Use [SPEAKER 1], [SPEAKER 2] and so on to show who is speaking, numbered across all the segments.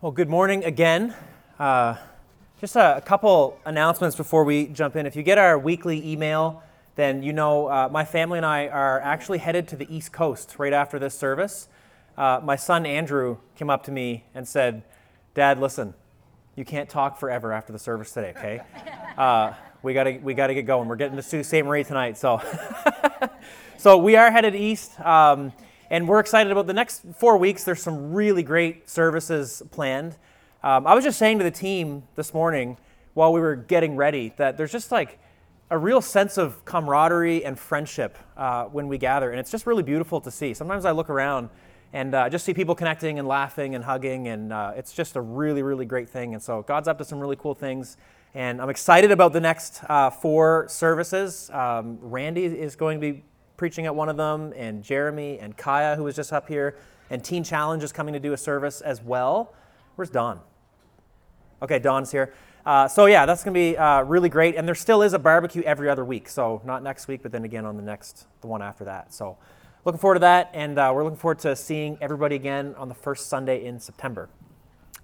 [SPEAKER 1] Well, good morning again. Uh, just a, a, couple announcements before we jump in. If you get our weekly email, then you know uh, my family and I are actually headed to the East Coast right after this service. Uh, my son Andrew came up to me and said, Dad, listen, you can't talk forever after the service today, okay? Uh, we gotta, we gotta get going. We're getting to Sault Ste. Marie tonight, so. so we are headed east. Um, and we're excited about the next four weeks. There's some really great services planned. Um, I was just saying to the team this morning while we were getting ready that there's just like a real sense of camaraderie and friendship uh, when we gather. And it's just really beautiful to see. Sometimes I look around and uh, just see people connecting and laughing and hugging. And uh, it's just a really, really great thing. And so God's up to some really cool things. And I'm excited about the next uh, four services. Um, Randy is going to be preaching at one of them, and Jeremy and Kaya, who was just up here, and Teen Challenge is coming to do a service as well. Where's Don? Okay, Don's here. Uh, so yeah, that's going to be uh, really great. And there still is a barbecue every other week. So not next week, but then again on the next, the one after that. So looking forward to that, and uh, we're looking forward to seeing everybody again on the first Sunday in September.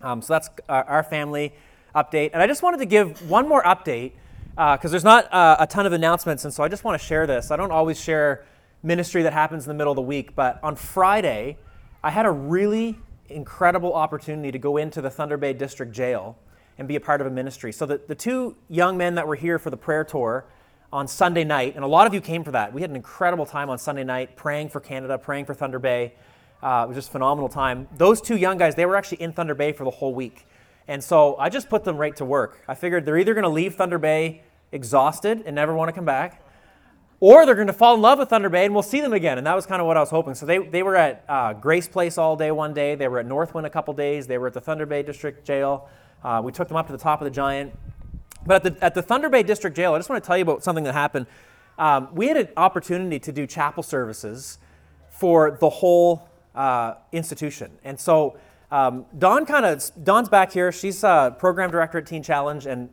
[SPEAKER 1] Um, so that's uh, our family update. And I just wanted to give one more update because uh, there's not uh, a ton of announcements, and so I just want to share this. I don't always share ministry that happens in the middle of the week, but on Friday, I had a really incredible opportunity to go into the Thunder Bay District Jail and be a part of a ministry. So the, the two young men that were here for the prayer tour on Sunday night, and a lot of you came for that. We had an incredible time on Sunday night praying for Canada, praying for Thunder Bay. Uh, it was just a phenomenal time. Those two young guys, they were actually in Thunder Bay for the whole week. And so I just put them right to work. I figured they're either going to leave Thunder Bay exhausted and never want to come back, or they're going to fall in love with Thunder Bay and we'll see them again. And that was kind of what I was hoping. So they, they were at uh, Grace Place all day one day. They were at Northwind a couple days. They were at the Thunder Bay District Jail. Uh, we took them up to the top of the Giant. But at the, at the Thunder Bay District Jail, I just want to tell you about something that happened. Um, we had an opportunity to do chapel services for the whole uh, institution. And so um, Dawn kind of, Dawn's back here. She's a program director at Teen Challenge and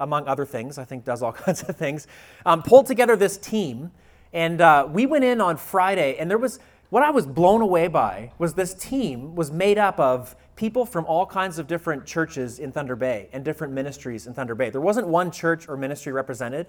[SPEAKER 1] among other things, I think does all kinds of things, um, pulled together this team. And uh, we went in on Friday, and there was, what I was blown away by was this team was made up of people from all kinds of different churches in Thunder Bay and different ministries in Thunder Bay. There wasn't one church or ministry represented.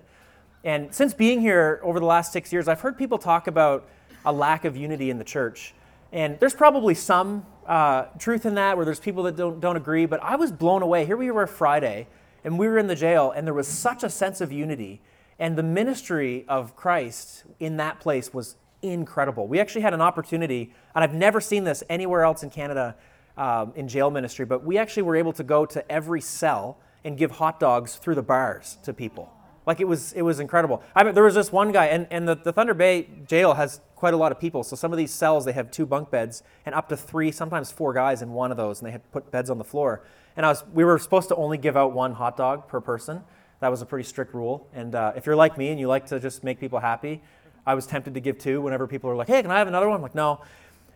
[SPEAKER 1] And since being here over the last six years, I've heard people talk about a lack of unity in the church. And there's probably some uh, truth in that where there's people that don't, don't agree, but I was blown away. Here we were Friday, and we were in the jail, and there was such a sense of unity. And the ministry of Christ in that place was incredible. We actually had an opportunity, and I've never seen this anywhere else in Canada um, in jail ministry, but we actually were able to go to every cell and give hot dogs through the bars to people. Like it was, it was incredible. I mean, there was this one guy, and, and the, the Thunder Bay jail has quite a lot of people. So some of these cells, they have two bunk beds and up to three, sometimes four guys in one of those, and they had put beds on the floor. And I was, we were supposed to only give out one hot dog per person. That was a pretty strict rule. And uh, if you're like me and you like to just make people happy, I was tempted to give two whenever people were like, hey, can I have another one? I'm like, no.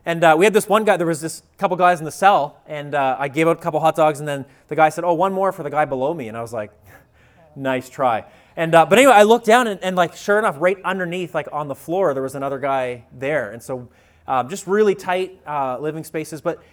[SPEAKER 1] And uh, we had this one guy, there was this couple guys in the cell, and uh, I gave out a couple hot dogs, and then the guy said, oh, one more for the guy below me. And I was like, nice try. And uh, but anyway, I looked down and, and, like sure enough, right underneath, like on the floor, there was another guy there. And so um, just really tight uh, living spaces. But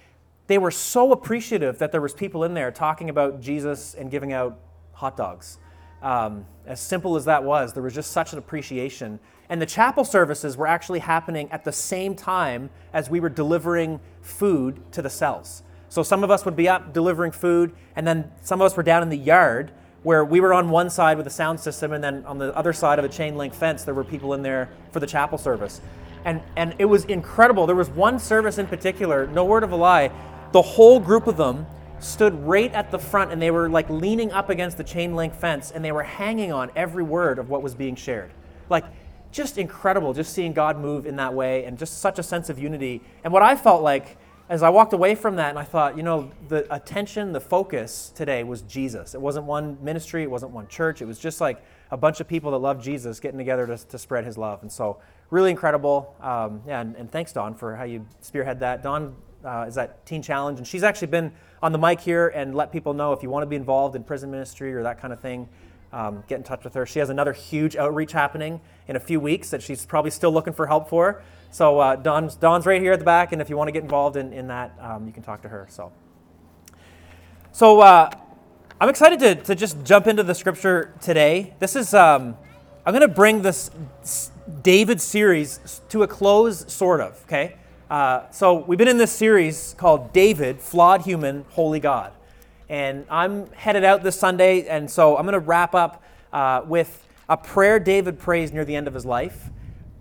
[SPEAKER 1] they were so appreciative that there was people in there talking about Jesus and giving out hot dogs. Um, as simple as that was, there was just such an appreciation. And the chapel services were actually happening at the same time as we were delivering food to the cells. So some of us would be up delivering food, and then some of us were down in the yard where we were on one side with a sound system, and then on the other side of a chain link fence, there were people in there for the chapel service. And, and it was incredible. There was one service in particular, no word of a lie, the whole group of them stood right at the front and they were like leaning up against the chain link fence and they were hanging on every word of what was being shared. Like, just incredible just seeing God move in that way and just such a sense of unity. And what I felt like as I walked away from that and I thought, you know, the attention, the focus today was Jesus. It wasn't one ministry, it wasn't one church. It was just like a bunch of people that love Jesus getting together to, to spread his love. And so, really incredible. Um, yeah, and, and, thanks, Dawn, for how you spearhead that. Dawn uh, is at Teen Challenge, and she's actually been on the mic here and let people know if you want to be involved in prison ministry or that kind of thing. Um, get in touch with her. She has another huge outreach happening in a few weeks that she's probably still looking for help for. So uh, right here at the back, and if you want to get involved in, in that, um, you can talk to her. So, So uh, I'm excited to, to just jump into the scripture today. This is, um, I'm going to bring this David series to a close, sort of, okay? Uh, so we've been in this series called David, Flawed Human, Holy God. And I'm headed out this Sunday, and so I'm going to wrap up uh, with a prayer David prays near the end of his life.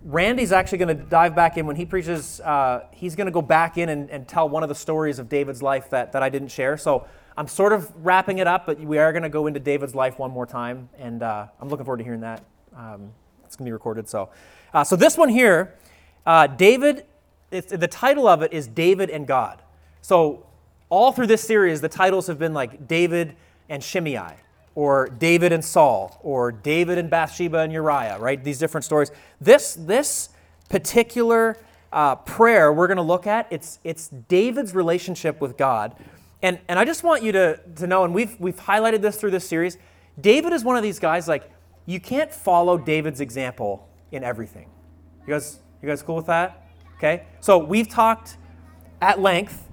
[SPEAKER 1] Randy's actually going to dive back in when he preaches. Uh, he's going to go back in and, and, tell one of the stories of David's life that, that I didn't share. So I'm sort of wrapping it up, but we are going to go into David's life one more time, and uh, I'm looking forward to hearing that. Um, it's going to be recorded. So, uh, so this one here, uh, David. the title of it is David and God. So all through this series, the titles have been like David and Shimei, or David and Saul, or David and Bathsheba and Uriah, right? These different stories. This, this particular uh, prayer we're going to look at, it's, it's David's relationship with God. And, and I just want you to, to know, and we've, we've highlighted this through this series, David is one of these guys, like, you can't follow David's example in everything. You guys, you guys cool with that? Okay? So we've talked at length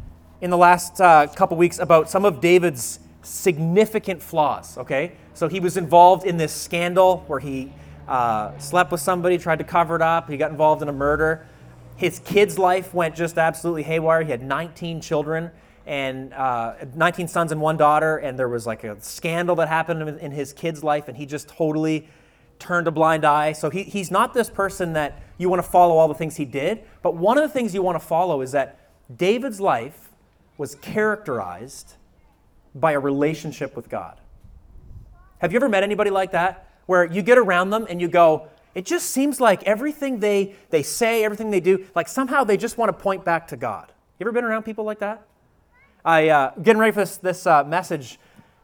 [SPEAKER 1] in the last uh, couple weeks about some of David's significant flaws, okay? So he was involved in this scandal where he uh, slept with somebody, tried to cover it up, he got involved in a murder. His kid's life went just absolutely haywire. He had 19 children and uh, 19 sons and one daughter, and there was like a scandal that happened in his kid's life, and he just totally turned a blind eye. So he, he's not this person that you want to follow all the things he did, but one of the things you want to follow is that David's life was characterized by a relationship with God. Have you ever met anybody like that? Where you get around them and you go, it just seems like everything they, they say, everything they do, like somehow they just want to point back to God. You ever been around people like that? I, uh, getting ready for this, this uh, message,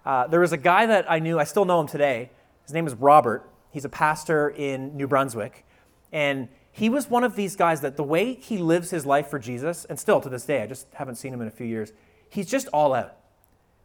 [SPEAKER 1] uh, there was a guy that I knew, I still know him today. His name is Robert. He's a pastor in New Brunswick. And he was one of these guys that the way he lives his life for Jesus, and still to this day, I just haven't seen him in a few years, he's just all out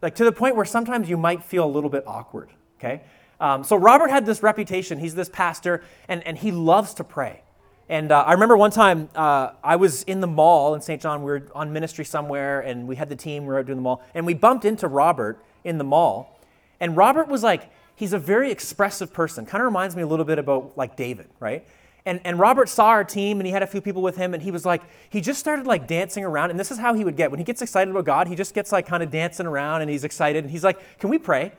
[SPEAKER 1] like to the point where sometimes you might feel a little bit awkward, okay? Um, so Robert had this reputation. He's this pastor, and, and he loves to pray. And uh, I remember one time uh, I was in the mall in Saint John. We were on ministry somewhere, and we had the team. We were out doing the mall, and we bumped into Robert in the mall. And Robert was like, he's a very expressive person. Kind of reminds me a little bit about like David, right? And, and Robert saw our team and he had a few people with him and he was like, he just started like dancing around. And this is how he would get. When he gets excited about God, he just gets like kind of dancing around and he's excited. And he's like, can we pray?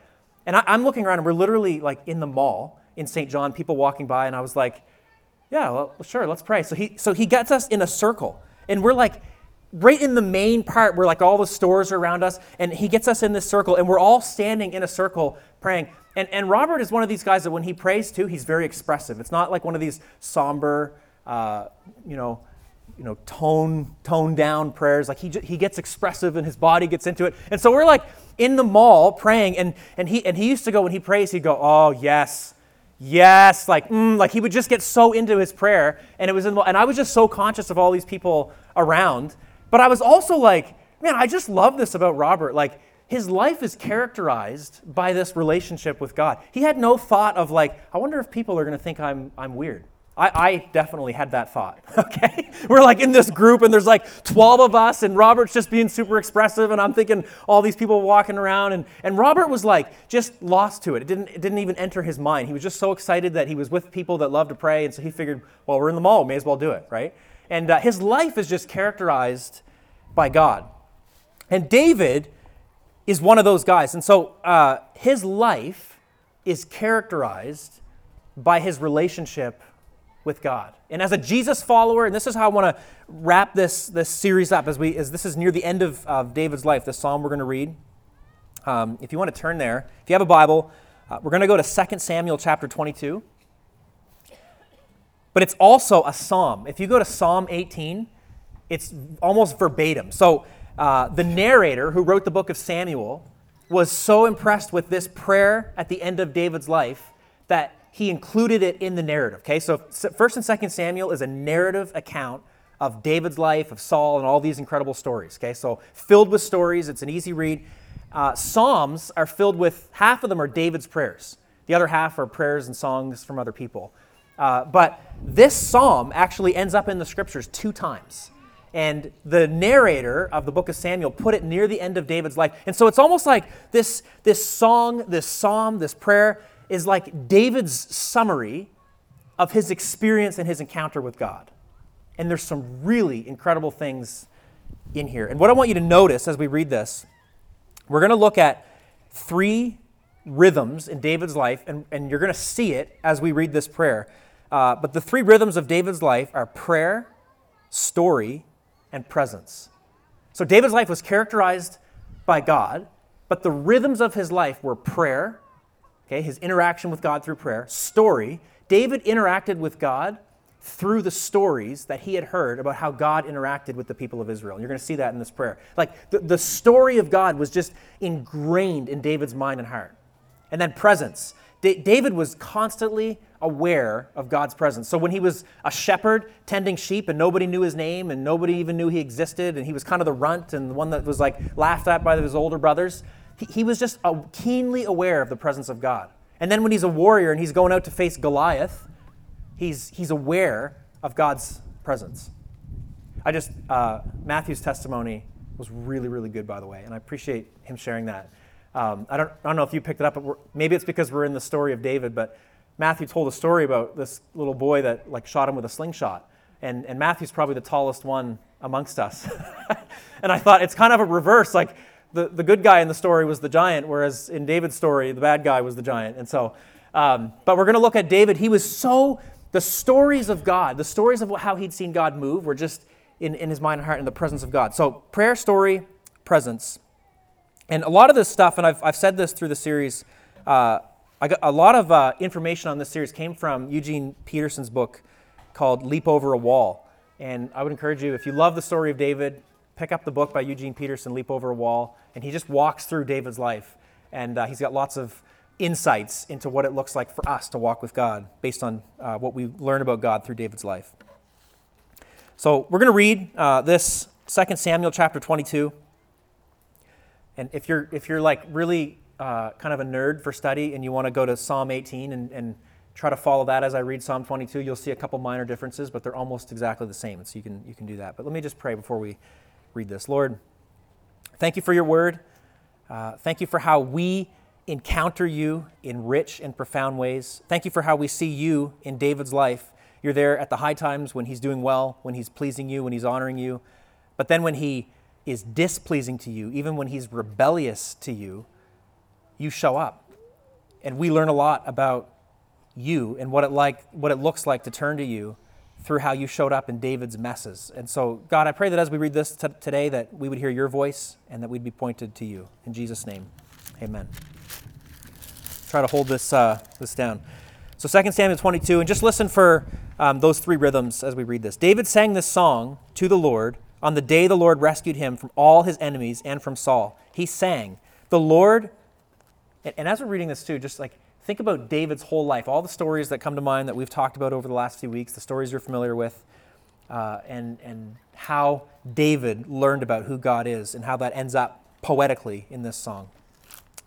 [SPEAKER 1] And I, am looking around and we're literally like in the mall in Saint John, people walking by. And I was like, yeah, well, sure, let's pray. So he, so he gets us in a circle and we're like, right in the main part where like all the stores are around us and he gets us in this circle and we're all standing in a circle praying and, and Robert is one of these guys that when he prays too, he's very expressive. It's not like one of these somber, uh, you know, you know, tone tone down prayers. Like he he gets expressive and his body gets into it. And so we're like in the mall praying, and and he and he used to go when he prays, he'd go, oh yes, yes, like mm, like he would just get so into his prayer, and it was in and I was just so conscious of all these people around, but I was also like, man, I just love this about Robert, like his life is characterized by this relationship with God. He had no thought of like, I wonder if people are going to think I'm, I'm weird. I, I, definitely had that thought, okay? We're like in this group and there's like 12 of us and Robert's just being super expressive and I'm thinking all these people walking around and, and Robert was like just lost to it. It didn't, it didn't even enter his mind. He was just so excited that he was with people that love to pray and so he figured, well, we're in the mall, may as well do it, right? And uh, his life is just characterized by God. And David is one of those guys. And so uh, his life is characterized by his relationship with God. And as a Jesus follower, and this is how I want to wrap this, this series up as we as this is near the end of, of David's life, the psalm we're going to read. Um, if you want to turn there, if you have a Bible, uh, we're going to go to 2 Samuel chapter 22. But it's also a psalm. If you go to Psalm 18, it's almost verbatim. So uh, the narrator who wrote the book of Samuel was so impressed with this prayer at the end of David's life that he included it in the narrative. Okay, so First and Second Samuel is a narrative account of David's life, of Saul, and all these incredible stories. Okay, so filled with stories. It's an easy read. Uh, Psalms are filled with half of them are David's prayers. The other half are prayers and songs from other people. Uh, but this psalm actually ends up in the scriptures two times. And the narrator of the book of Samuel put it near the end of David's life. And so it's almost like this, this song, this psalm, this prayer is like David's summary of his experience and his encounter with God. And there's some really incredible things in here. And what I want you to notice as we read this, we're going to look at three rhythms in David's life, and, and you're going to see it as we read this prayer. Uh, but the three rhythms of David's life are prayer, story, and presence. So David's life was characterized by God, but the rhythms of his life were prayer, okay, his interaction with God through prayer, story. David interacted with God through the stories that he had heard about how God interacted with the people of Israel. You're going to see that in this prayer. Like the, the story of God was just ingrained in David's mind and heart. And then presence. D- David was constantly aware of God's presence. So when he was a shepherd tending sheep and nobody knew his name and nobody even knew he existed and he was kind of the runt and the one that was like laughed at by his older brothers, he, he was just a, keenly aware of the presence of God. And then when he's a warrior and he's going out to face Goliath, he's, he's aware of God's presence. I just, uh, Matthew's testimony was really, really good, by the way, and I appreciate him sharing that. Um, I, don't, I don't know if you picked it up, but maybe it's because we're in the story of David, but Matthew told a story about this little boy that like shot him with a slingshot. And, and Matthew's probably the tallest one amongst us. and I thought it's kind of a reverse. Like the, the good guy in the story was the giant, whereas in David's story, the bad guy was the giant. And so, um, but we're going to look at David. He was so the stories of God, the stories of how he'd seen God move, were just in, in his mind and heart in the presence of God. So, prayer, story, presence. And a lot of this stuff, and I've, I've said this through the series, uh, I got a lot of uh, information on this series came from Eugene Peterson's book called Leap Over a Wall. And I would encourage you, if you love the story of David, pick up the book by Eugene Peterson, Leap Over a Wall. And he just walks through David's life. And uh, he's got lots of insights into what it looks like for us to walk with God based on uh, what we learn about God through David's life. So we're going to read uh, this 2 Samuel chapter 22. And if you're, if you're like really uh, kind of a nerd for study and you want to go to Psalm 18 and, and try to follow that as I read Psalm 22, you'll see a couple minor differences, but they're almost exactly the same. So you can, you can do that. But let me just pray before we read this. Lord, thank you for your word. Uh, thank you for how we encounter you in rich and profound ways. Thank you for how we see you in David's life. You're there at the high times when he's doing well, when he's pleasing you, when he's honoring you. But then when he is displeasing to you, even when he's rebellious to you, you show up. And we learn a lot about you and what it like what it looks like to turn to you through how you showed up in David's messes. And so, God, I pray that as we read this t- today that we would hear your voice and that we'd be pointed to you. In Jesus name. Amen try to hold this, uh, this down. So 2 Samuel 22, and just listen for um, those three rhythms as we read this. David sang this song to the Lord on the day the Lord rescued him from all his enemies and from Saul. He sang, The Lord, and, as we're reading this too, just like think about David's whole life, all the stories that come to mind that we've talked about over the last few weeks, the stories you're familiar with, uh, and, and how David learned about who God is and how that ends up poetically in this song.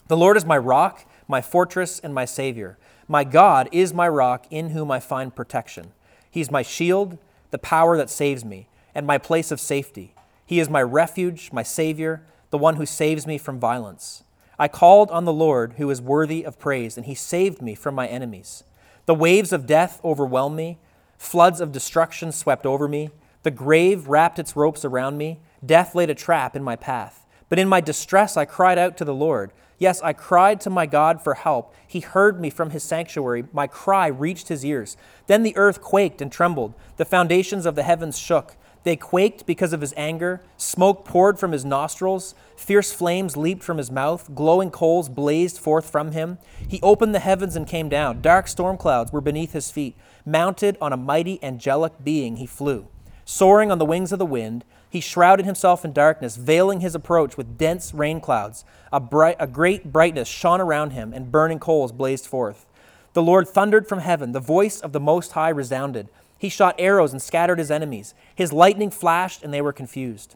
[SPEAKER 1] The Lord is my rock my fortress and my Savior. My God is my rock in whom I find protection. He's my shield, the power that saves me, and my place of safety. He is my refuge, my Savior, the one who saves me from violence. I called on the Lord, who is worthy of praise, and he saved me from my enemies. The waves of death overwhelmed me, floods of destruction swept over me. The grave wrapped its ropes around me, death laid a trap in my path. But in my distress I cried out to the Lord. Yes, I cried to my God for help. He heard me from his sanctuary. My cry reached his ears. Then the earth quaked and trembled. The foundations of the heavens shook. They quaked because of his anger. Smoke poured from his nostrils. Fierce flames leaped from his mouth. Glowing coals blazed forth from him. He opened the heavens and came down. Dark storm clouds were beneath his feet. Mounted on a mighty angelic being, he flew. Soaring on the wings of the wind, he shrouded himself in darkness, veiling his approach with dense rain clouds. A, bright, a great brightness shone around him, and burning coals blazed forth. The Lord thundered from heaven. The voice of the Most High resounded. He shot arrows and scattered his enemies. His lightning flashed, and they were confused.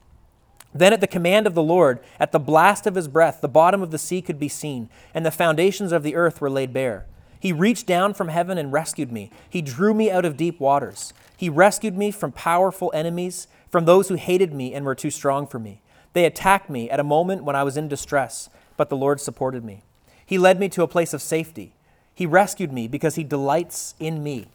[SPEAKER 1] Then, at the command of the Lord, at the blast of his breath, the bottom of the sea could be seen, and the foundations of the earth were laid bare. He reached down from heaven and rescued me. He drew me out of deep waters. He rescued me from powerful enemies from those who hated me and were too strong for me. They attacked me at a moment when I was in distress, but the Lord supported me. He led me to a place of safety. He rescued me because he delights in me.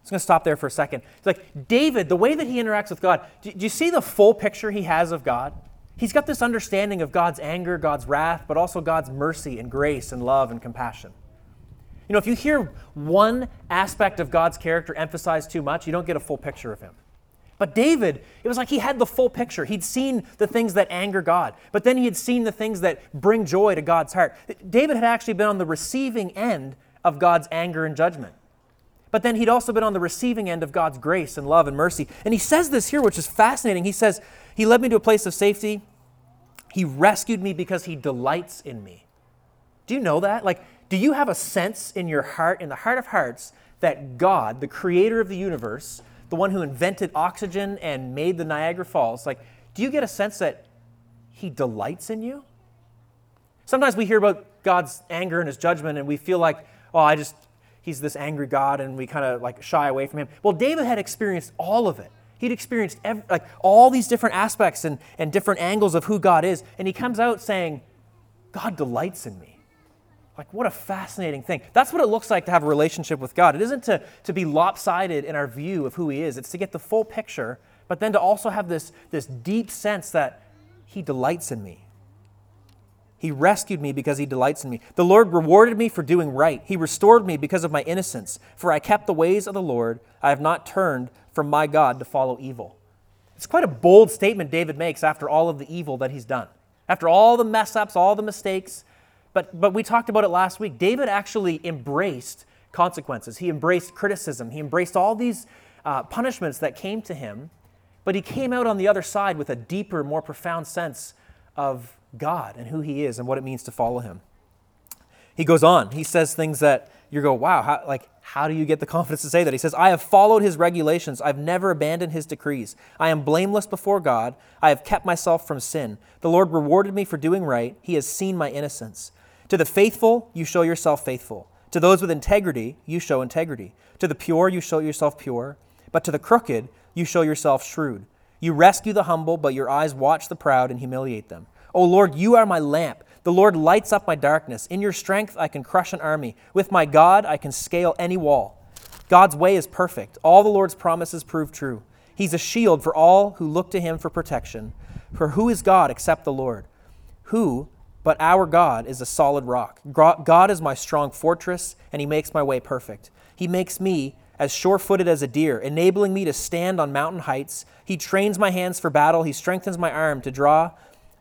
[SPEAKER 1] I'm just going to stop there for a second. It's like David, the way that he interacts with God, do, do you see the full picture he has of God? He's got this understanding of God's anger, God's wrath, but also God's mercy and grace and love and compassion. You know, if you hear one aspect of God's character emphasized too much, you don't get a full picture of him. But David, it was like he had the full picture. He'd seen the things that anger God, but then he had seen the things that bring joy to God's heart. David had actually been on the receiving end of God's anger and judgment. But then he'd also been on the receiving end of God's grace and love and mercy. And he says this here, which is fascinating. He says, He led me to a place of safety. He rescued me because he delights in me. Do you know that? Like, do you have a sense in your heart, in the heart of hearts, that God, the creator of the universe, the one who invented oxygen and made the Niagara Falls, like, do you get a sense that he delights in you? Sometimes we hear about God's anger and his judgment, and we feel like, oh, I just, he's this angry God, and we kind of like shy away from him. Well, David had experienced all of it. He'd experienced every, like all these different aspects and, and different angles of who God is, and he comes out saying, God delights in me. Like, what a fascinating thing. That's what it looks like to have a relationship with God. It isn't to, to be lopsided in our view of who He is, it's to get the full picture, but then to also have this, this deep sense that He delights in me. He rescued me because He delights in me. The Lord rewarded me for doing right. He restored me because of my innocence. For I kept the ways of the Lord. I have not turned from my God to follow evil. It's quite a bold statement David makes after all of the evil that he's done. After all the mess ups, all the mistakes, but, but we talked about it last week. David actually embraced consequences, he embraced criticism, he embraced all these uh, punishments that came to him, but he came out on the other side with a deeper, more profound sense of God and who he is and what it means to follow him. He goes on, he says things that you go, wow, how, like, how do you get the confidence to say that? He says, I have followed his regulations. I've never abandoned his decrees. I am blameless before God. I have kept myself from sin. The Lord rewarded me for doing right. He has seen my innocence. To the faithful, you show yourself faithful. To those with integrity, you show integrity. To the pure, you show yourself pure. But to the crooked, you show yourself shrewd. You rescue the humble, but your eyes watch the proud and humiliate them. O Lord, you are my lamp. The Lord lights up my darkness. In your strength, I can crush an army. With my God, I can scale any wall. God's way is perfect. All the Lord's promises prove true. He's a shield for all who look to him for protection. For who is God except the Lord? Who but our God is a solid rock. God is my strong fortress, and He makes my way perfect. He makes me as sure footed as a deer, enabling me to stand on mountain heights. He trains my hands for battle. He strengthens my arm to draw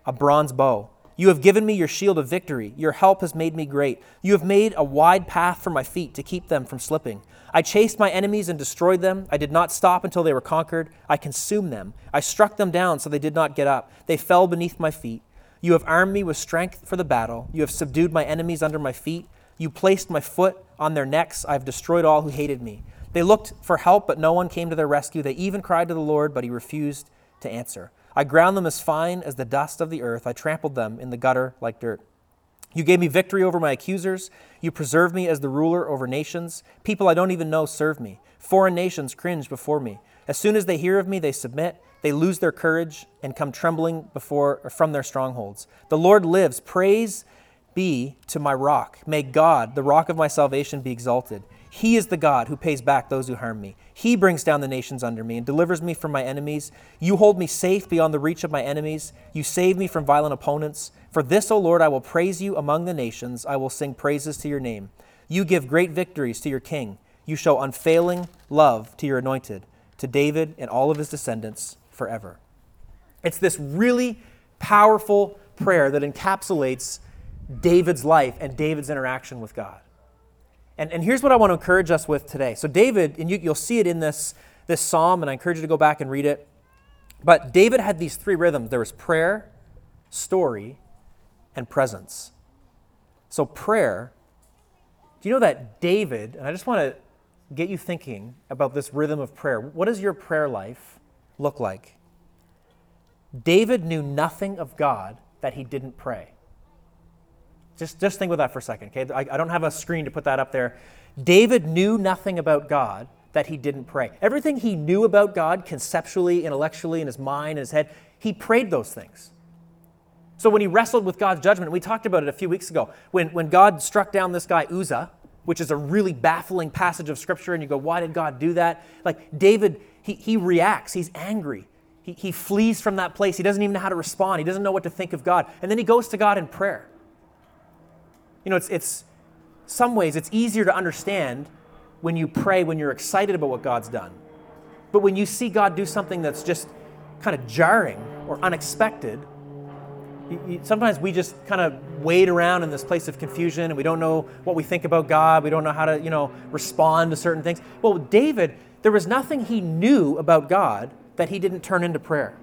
[SPEAKER 1] a bronze bow. You have given me your shield of victory. Your help has made me great. You have made a wide path for my feet to keep them from slipping. I chased my enemies and destroyed them. I did not stop until they were conquered. I consumed them. I struck them down so they did not get up. They fell beneath my feet. You have armed me with strength for the battle. You have subdued my enemies under my feet. You placed my foot on their necks. I have destroyed all who hated me. They looked for help, but no one came to their rescue. They even cried to the Lord, but he refused to answer. I ground them as fine as the dust of the earth. I trampled them in the gutter like dirt. You gave me victory over my accusers. You preserved me as the ruler over nations. People I don't even know serve me. Foreign nations cringe before me. As soon as they hear of me, they submit. They lose their courage and come trembling before from their strongholds. The Lord lives. Praise be to my rock. May God, the rock of my salvation, be exalted. He is the God who pays back those who harm me. He brings down the nations under me and delivers me from my enemies. You hold me safe beyond the reach of my enemies. You save me from violent opponents. For this, O Lord, I will praise you among the nations. I will sing praises to your name. You give great victories to your king. You show unfailing love to your anointed, to David and all of his descendants forever. It's this really powerful prayer that encapsulates David's life and David's interaction with God. And, and here's what I want to encourage us with today. So, David, and you, you'll see it in this, this psalm, and I encourage you to go back and read it. But David had these three rhythms there was prayer, story, and presence. So, prayer, do you know that David, and I just want to get you thinking about this rhythm of prayer. What does your prayer life? look like? David knew nothing of God that he didn't pray. Just, just think with that for a second, okay? I, I don't have a screen to put that up there. David knew nothing about God that he didn't pray. Everything he knew about God, conceptually, intellectually, in his mind, in his head, he prayed those things. So when he wrestled with God's judgment, we talked about it a few weeks ago, when, when God struck down this guy Uzzah, which is a really baffling passage of scripture, and you go, why did God do that? Like David, he, he reacts, he's angry. He, he flees from that place. He doesn't even know how to respond. He doesn't know what to think of God. And then he goes to God in prayer. You know, it's, it's some ways it's easier to understand when you pray when you're excited about what God's done. But when you see God do something that's just kind of jarring or unexpected, sometimes we just kind of wade around in this place of confusion and we don't know what we think about God. We don't know how to, you know, respond to certain things. Well, David, there was nothing he knew about God that he didn't turn into prayer.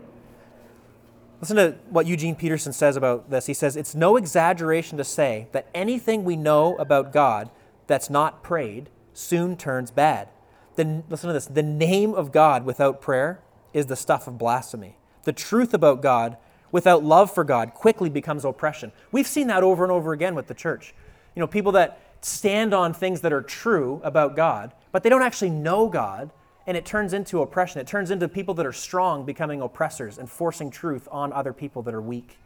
[SPEAKER 1] Listen to what Eugene Peterson says about this. He says, It's no exaggeration to say that anything we know about God that's not prayed soon turns bad. Then, listen to this the name of God without prayer is the stuff of blasphemy. The truth about God without love for God quickly becomes oppression. We've seen that over and over again with the church. You know, people that stand on things that are true about God, but they don't actually know God, and it turns into oppression. It turns into people that are strong becoming oppressors and forcing truth on other people that are weak.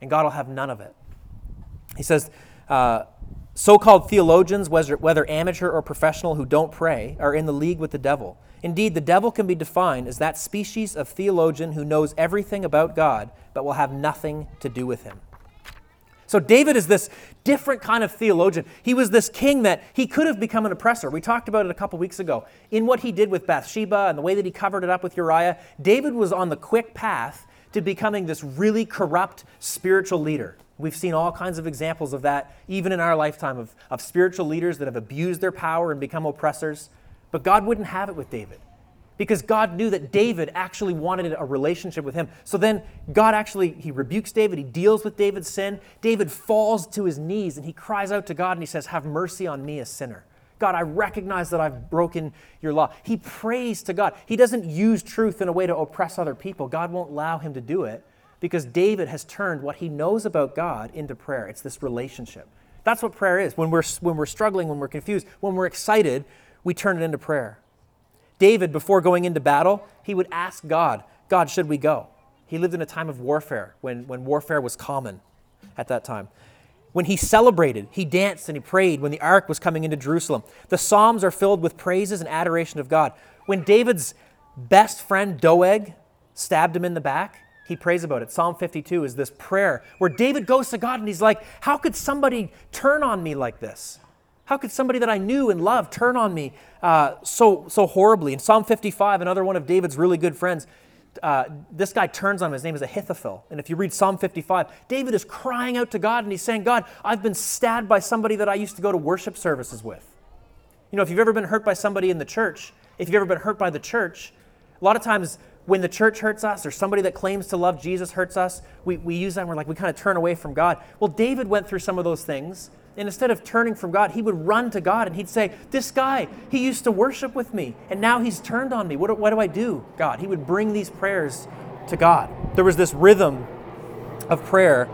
[SPEAKER 1] And God will have none of it. He says, uh, so called theologians, whether, whether amateur or professional, who don't pray, are in the league with the devil. Indeed, the devil can be defined as that species of theologian who knows everything about God but will have nothing to do with him. So, David is this different kind of theologian. He was this king that he could have become an oppressor. We talked about it a couple weeks ago. In what he did with Bathsheba and the way that he covered it up with Uriah, David was on the quick path to becoming this really corrupt spiritual leader. We've seen all kinds of examples of that, even in our lifetime, of, of spiritual leaders that have abused their power and become oppressors. But God wouldn't have it with David because God knew that David actually wanted a relationship with him. So then God actually he rebukes David, he deals with David's sin. David falls to his knees and he cries out to God and he says, "Have mercy on me a sinner." God, I recognize that I've broken your law. He prays to God. He doesn't use truth in a way to oppress other people. God won't allow him to do it because David has turned what he knows about God into prayer. It's this relationship. That's what prayer is. When we're, when we're struggling, when we're confused, when we're excited, we turn it into prayer. David, before going into battle, he would ask God, God, should we go? He lived in a time of warfare when, when warfare was common at that time. When he celebrated, he danced and he prayed when the ark was coming into Jerusalem. The Psalms are filled with praises and adoration of God. When David's best friend Doeg stabbed him in the back, he prays about it. Psalm 52 is this prayer where David goes to God and he's like, How could somebody turn on me like this? How could somebody that I knew and loved turn on me uh, so, so horribly? In Psalm 55, another one of David's really good friends, uh, this guy turns on him. His name is Ahithophel. And if you read Psalm 55, David is crying out to God and he's saying, God, I've been stabbed by somebody that I used to go to worship services with. You know, if you've ever been hurt by somebody in the church, if you've ever been hurt by the church, a lot of times when the church hurts us or somebody that claims to love Jesus hurts us, we, we use that and we're like, we kind of turn away from God. Well, David went through some of those things. And instead of turning from God, he would run to God and he'd say, This guy, he used to worship with me, and now he's turned on me. What, what do I do, God? He would bring these prayers to God. There was this rhythm of prayer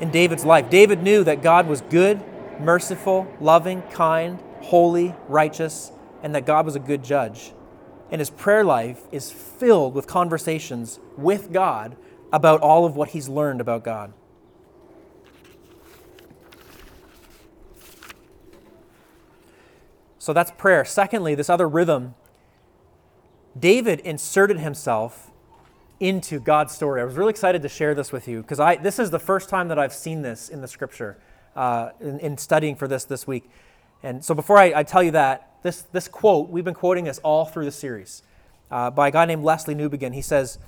[SPEAKER 1] in David's life. David knew that God was good, merciful, loving, kind, holy, righteous, and that God was a good judge and his prayer life is filled with conversations with God about all of what he's learned about God. So that's prayer. Secondly, this other rhythm, David inserted himself into God's story. I was really excited to share this with you because I this is the first time that I've seen this in the scripture uh, in, in, studying for this this week. And so before I, I tell you that, this, this quote, we've been quoting this all through the series uh, by a guy named Lesslie Newbigin. He says,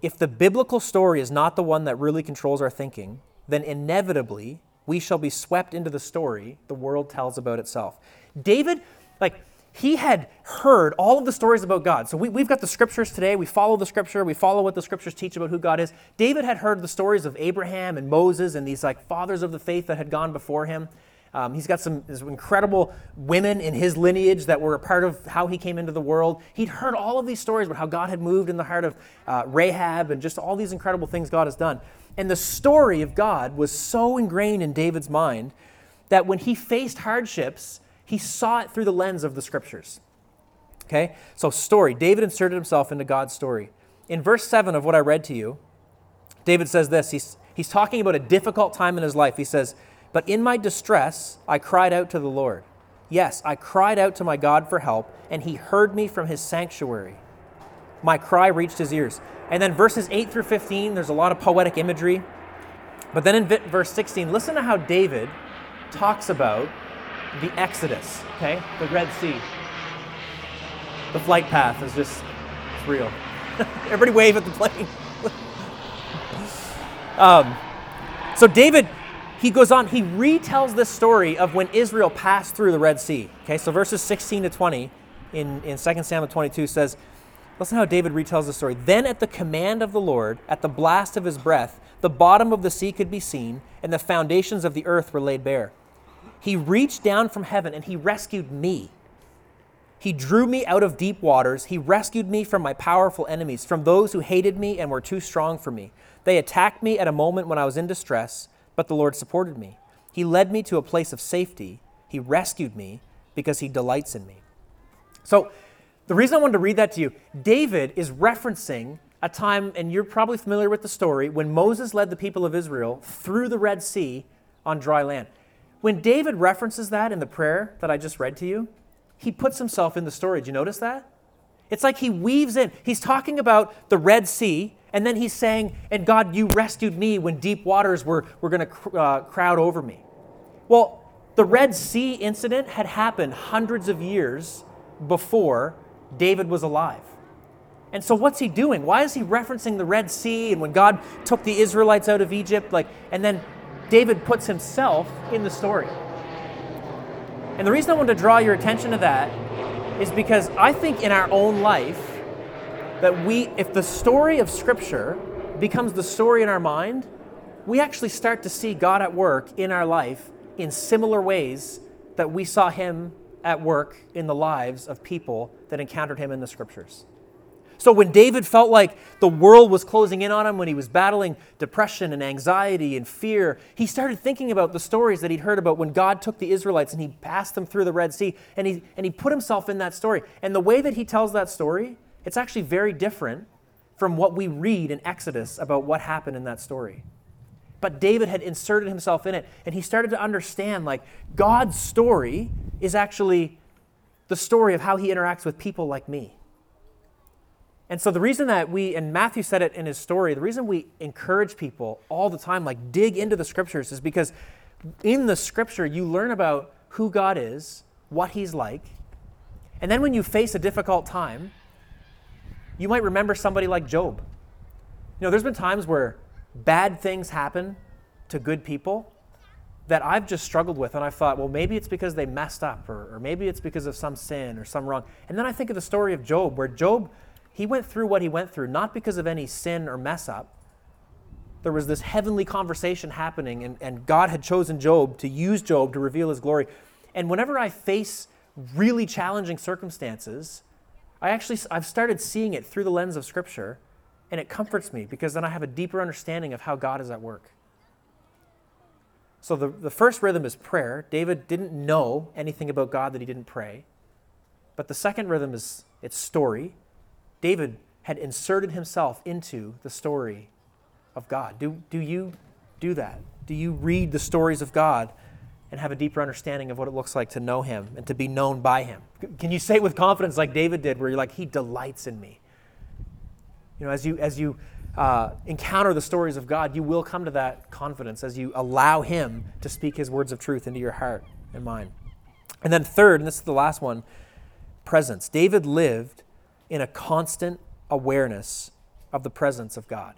[SPEAKER 1] If the biblical story is not the one that really controls our thinking, then inevitably we shall be swept into the story the world tells about itself. David, like, he had heard all of the stories about God. So we, have got the scriptures today. We follow the scripture. We follow what the scriptures teach about who God is. David had heard the stories of Abraham and Moses and these like fathers of the faith that had gone before him. Um, he's got some incredible women in his lineage that were a part of how he came into the world. He'd heard all of these stories about how God had moved in the heart of uh, Rahab and just all these incredible things God has done. And the story of God was so ingrained in David's mind that when he faced hardships, He saw it through the lens of the scriptures. Okay? So, story. David inserted himself into God's story. In verse 7 of what I read to you, David says this. He's, he's talking about a difficult time in his life. He says, But in my distress, I cried out to the Lord. Yes, I cried out to my God for help, and he heard me from his sanctuary. My cry reached his ears. And then verses 8 through 15, there's a lot of poetic imagery. But then in verse 16, listen to how David talks about the Exodus, okay? The Red Sea. The flight path is just, it's real. Everybody wave at the plane. um, so David he goes on, he retells this story of when Israel passed through the Red Sea. Okay, so verses 16 to 20 in, in 2 Samuel 22 says, Listen how David retells the story. Then, at the command of the Lord, at the blast of his breath, the bottom of the sea could be seen, and the foundations of the earth were laid bare. He reached down from heaven and he rescued me. He drew me out of deep waters. He rescued me from my powerful enemies, from those who hated me and were too strong for me. They attacked me at a moment when I was in distress but the Lord supported me. He led me to a place of safety. He rescued me because he delights in me. So, the reason I wanted to read that to you, David is referencing a time, and you're probably familiar with the story, when Moses led the people of Israel through the Red Sea on dry land. When David references that in the prayer that I just read to you, he puts himself in the story. Did you notice that? It's like he weaves in. He's talking about the Red Sea, and then he's saying, And God, you rescued me when deep waters were, were going to cr- uh, crowd over me. Well, the Red Sea incident had happened hundreds of years before David was alive. And so what's he doing? Why is he referencing the Red Sea and when God took the Israelites out of Egypt like and then David puts himself in the story. And the reason I want to draw your attention to that is because I think in our own life that we, if the story of Scripture becomes the story in our mind, we actually start to see God at work in our life in similar ways that we saw Him at work in the lives of people that encountered Him in the Scriptures. So when David felt like the world was closing in on him, when he was battling depression and anxiety and fear, he started thinking about the stories that he'd heard about when God took the Israelites and he passed them through the Red Sea, and he, and he put himself in that story. And the way that he tells that story it's actually very different from what we read in Exodus about what happened in that story. But David had inserted himself in it, and he started to understand like God's story is actually the story of how he interacts with people like me. And so the reason that we, and Matthew said it in his story, the reason we encourage people all the time, like dig into the scriptures, is because in the scripture you learn about who God is, what he's like, and then when you face a difficult time, you might remember somebody like Job. You know, there's been times where bad things happen to good people that I've just struggled with, and I thought, well, maybe it's because they messed up, or, or maybe it's because of some sin or some wrong. And then I think of the story of Job, where Job, he went through what he went through, not because of any sin or mess up. There was this heavenly conversation happening, and, and God had chosen Job to use Job to reveal his glory. And whenever I face really challenging circumstances, I actually I've started seeing it through the lens of scripture and it comforts me because then I have a deeper understanding of how God is at work. So the, the first rhythm is prayer. David didn't know anything about God that he didn't pray. But the second rhythm is it's story. David had inserted himself into the story of God. Do, do you do that? Do you read the stories of God and have a deeper understanding of what it looks like to know Him and to be known by Him. Can you say it with confidence, like David did, where you're like, He delights in me? You know, as you as you uh, encounter the stories of God, you will come to that confidence as you allow Him to speak His words of truth into your heart and mind. And then third, and this is the last one, presence. David lived in a constant awareness of the presence of God.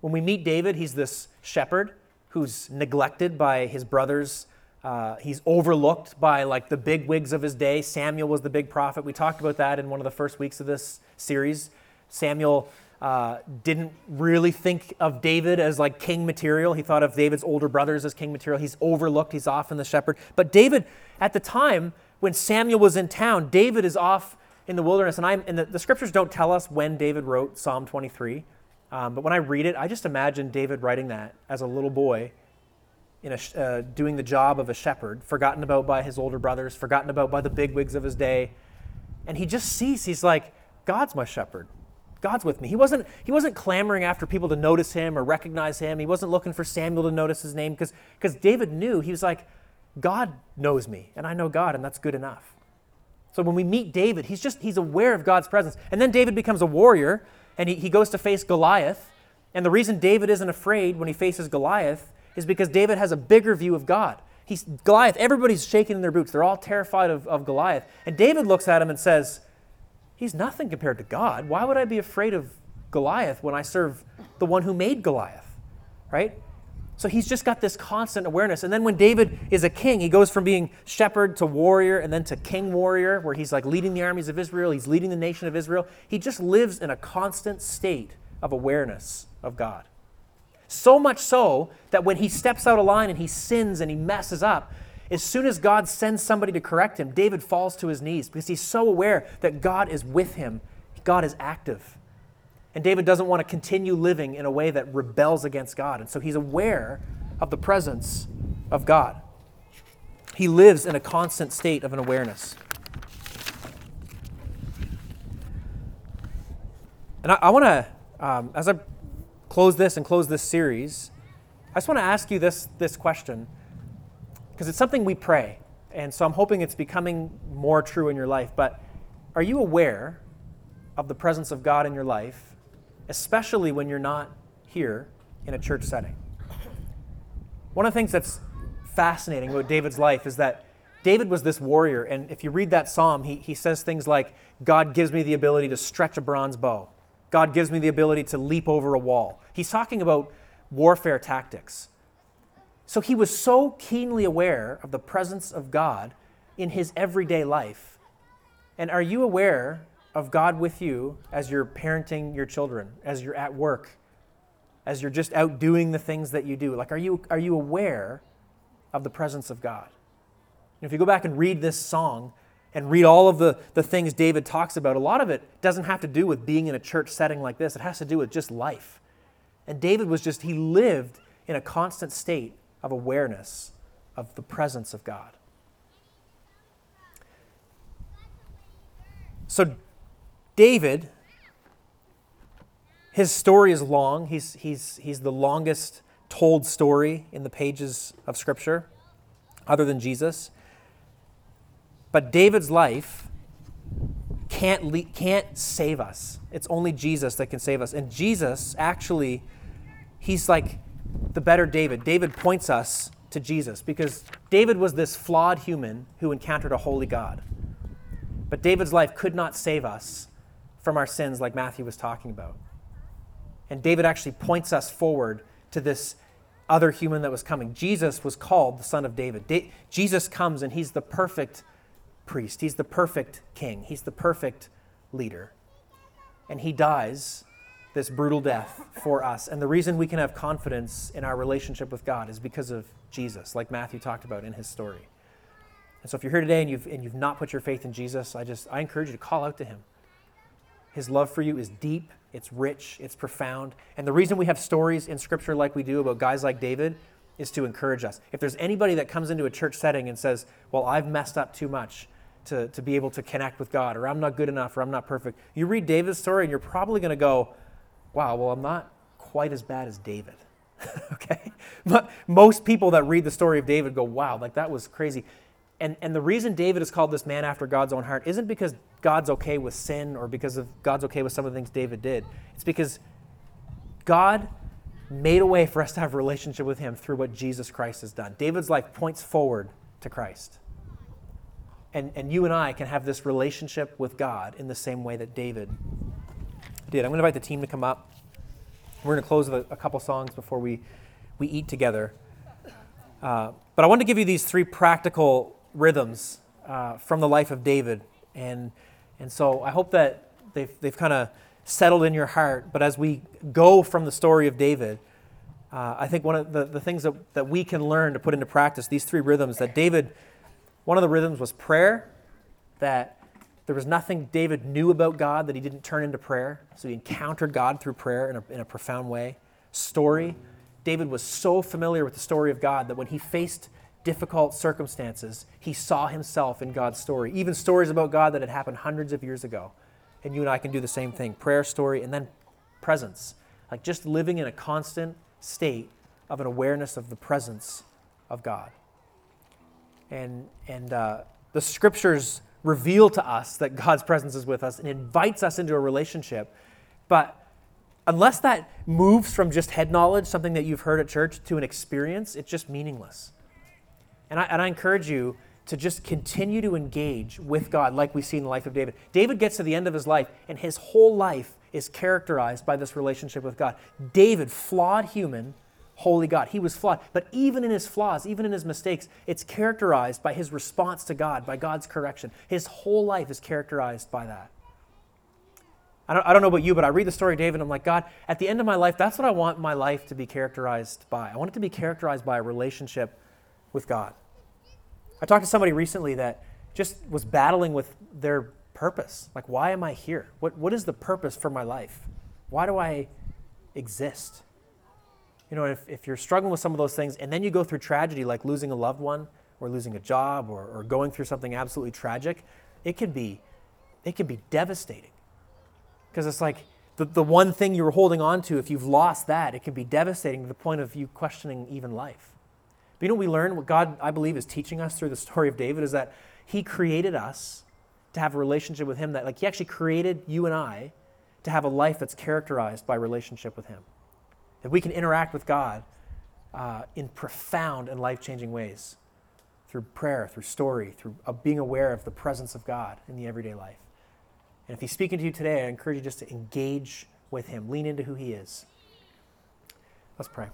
[SPEAKER 1] When we meet David, he's this shepherd who's neglected by his brothers uh, he's overlooked by like the big wigs of his day. Samuel was the big prophet. We talked about that in one of the first weeks of this series. Samuel uh, didn't really think of David as like king material. He thought of David's older brothers as king material. He's overlooked. He's often the shepherd. But David, at the time when Samuel was in town, David is off in the wilderness. And, I'm, and the, the scriptures don't tell us when David wrote Psalm 23. Um, but when I read it, I just imagine David writing that as a little boy in a, uh, doing the job of a shepherd, forgotten about by his older brothers, forgotten about by the bigwigs of his day. And he just sees, he's like, God's my shepherd. God's with me. He wasn't, he wasn't clamoring after people to notice him or recognize him. He wasn't looking for Samuel to notice his name because David knew, he was like, God knows me and I know God and that's good enough. So when we meet David, he's just, he's aware of God's presence. And then David becomes a warrior and he, he goes to face Goliath. And the reason David isn't afraid when he faces Goliath is because David has a bigger view of God. He's Goliath, everybody's shaking in their boots. They're all terrified of, of Goliath. And David looks at him and says, He's nothing compared to God. Why would I be afraid of Goliath when I serve the one who made Goliath? Right? So he's just got this constant awareness. And then when David is a king, he goes from being shepherd to warrior and then to king warrior, where he's like leading the armies of Israel, he's leading the nation of Israel. He just lives in a constant state of awareness of God. So much so that when he steps out of line and he sins and he messes up, as soon as God sends somebody to correct him, David falls to his knees because he's so aware that God is with him. God is active. And David doesn't want to continue living in a way that rebels against God. And so he's aware of the presence of God. He lives in a constant state of an awareness. And I, I want to, um, as I close this and close this series, I just want to ask you this, this question because it's something we pray. And so I'm hoping it's becoming more true in your life. But are you aware of the presence of God in your life, especially when you're not here in a church setting? One of the things that's fascinating about David's life is that David was this warrior. And if you read that psalm, he, he says things like, God gives me the ability to stretch a bronze bow. God gives me the ability to leap over a wall. He's talking about warfare tactics. So he was so keenly aware of the presence of God in his everyday life. And are you aware of God with you as you're parenting your children, as you're at work, as you're just out doing the things that you do? Like, are you, are you aware of the presence of God? And if you go back and read this song, and read all of the, the things David talks about, a lot of it doesn't have to do with being in a church setting like this. It has to do with just life. And David was just, he lived in a constant state of awareness of the presence of God. So, David, his story is long. He's, he's, he's the longest told story in the pages of Scripture, other than Jesus. But David's life can't, le- can't save us. It's only Jesus that can save us. And Jesus, actually, he's like the better David. David points us to Jesus because David was this flawed human who encountered a holy God. But David's life could not save us from our sins, like Matthew was talking about. And David actually points us forward to this other human that was coming. Jesus was called the Son of David. Da- Jesus comes and he's the perfect priest. He's the perfect king. He's the perfect leader. And he dies this brutal death for us. And the reason we can have confidence in our relationship with God is because of Jesus, like Matthew talked about in his story. And so if you're here today and you've, and you've not put your faith in Jesus, I just I encourage you to call out to him. His love for you is deep, it's rich, it's profound. And the reason we have stories in scripture like we do about guys like David is to encourage us. If there's anybody that comes into a church setting and says, "Well, I've messed up too much," to, to be able to connect with God, or I'm not good enough, or I'm not perfect. You read David's story, and you're probably going to go, wow, well, I'm not quite as bad as David. okay? But most people that read the story of David go, wow, like that was crazy. And, and the reason David is called this man after God's own heart isn't because God's okay with sin or because of God's okay with some of the things David did. It's because God made a way for us to have a relationship with him through what Jesus Christ has done. David's life points forward to Christ. And, and you and I can have this relationship with God in the same way that David did. I'm going to invite the team to come up. We're going to close with a, a couple songs before we, we eat together. Uh, but I want to give you these three practical rhythms uh, from the life of David. And, and so I hope that they've, they've kind of settled in your heart. But as we go from the story of David, uh, I think one of the, the things that, that we can learn to put into practice, these three rhythms that David one of the rhythms was prayer, that there was nothing David knew about God that he didn't turn into prayer. So he encountered God through prayer in a, in a profound way. Story. David was so familiar with the story of God that when he faced difficult circumstances, he saw himself in God's story, even stories about God that had happened hundreds of years ago. And you and I can do the same thing prayer, story, and then presence. Like just living in a constant state of an awareness of the presence of God. And, and uh, the scriptures reveal to us that God's presence is with us and invites us into a relationship. But unless that moves from just head knowledge, something that you've heard at church, to an experience, it's just meaningless. And I, and I encourage you to just continue to engage with God like we see in the life of David. David gets to the end of his life, and his whole life is characterized by this relationship with God. David, flawed human, holy God. He was flawed. But even in his flaws, even in his mistakes, it's characterized by his response to God, by God's correction. His whole life is characterized by that. I don't, I don't know about you, but I read the story of David and I'm like, God, at the end of my life, that's what I want my life to be characterized by. I want it to be characterized by a relationship with God. I talked to somebody recently that just was battling with their purpose. Like, why am I here? What, what is the purpose for my life? Why do I exist? You know, if, if you're struggling with some of those things and then you go through tragedy like losing a loved one or losing a job or, or going through something absolutely tragic, it can be, it can be devastating. Because it's like the, the one thing you were holding on to, if you've lost that, it can be devastating to the point of you questioning even life. But you know we learn? What God, I believe, is teaching us through the story of David is that He created us to have a relationship with Him, that like He actually created you and I to have a life that's characterized by relationship with Him. That we can interact with God uh, in profound and life changing ways through prayer, through story, through uh, being aware of the presence of God in the everyday life. And if He's speaking to you today, I encourage you just to engage with Him, lean into who He is. Let's pray.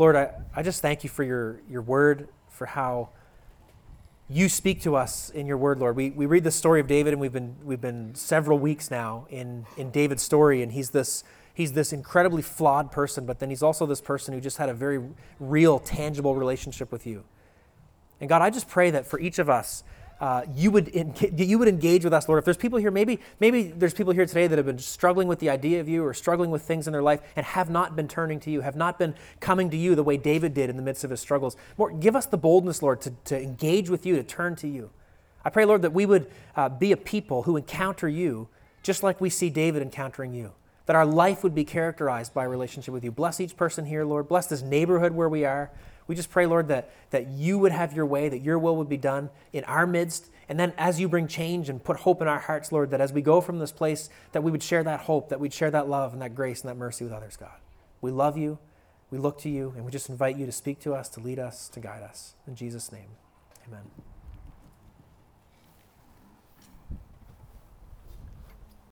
[SPEAKER 1] Lord, I, I just thank you for your, your word, for how you speak to us in your word, Lord. We, we read the story of David, and we've been, we've been several weeks now in, in David's story, and he's this, he's this incredibly flawed person, but then he's also this person who just had a very real, tangible relationship with you. And God, I just pray that for each of us, uh, you would you would engage with us, Lord. If there's people here, maybe maybe there's people here today that have been struggling with the idea of you or struggling with things in their life and have not been turning to you, have not been coming to you the way David did in the midst of his struggles. More, give us the boldness, Lord, to, to engage with you, to turn to you. I pray, Lord, that we would uh, be a people who encounter you just like we see David encountering you. That our life would be characterized by a relationship with you. Bless each person here, Lord. Bless this neighborhood where we are. We just pray, Lord, that, that you would have your way, that your will would be done in our midst. And then as you bring change and put hope in our hearts, Lord, that as we go from this place, that we would share that hope, that we'd share that love and that grace and that mercy with others, God. We love you. We look to you, and we just invite you to speak to us, to lead us, to guide us. In Jesus' name, amen.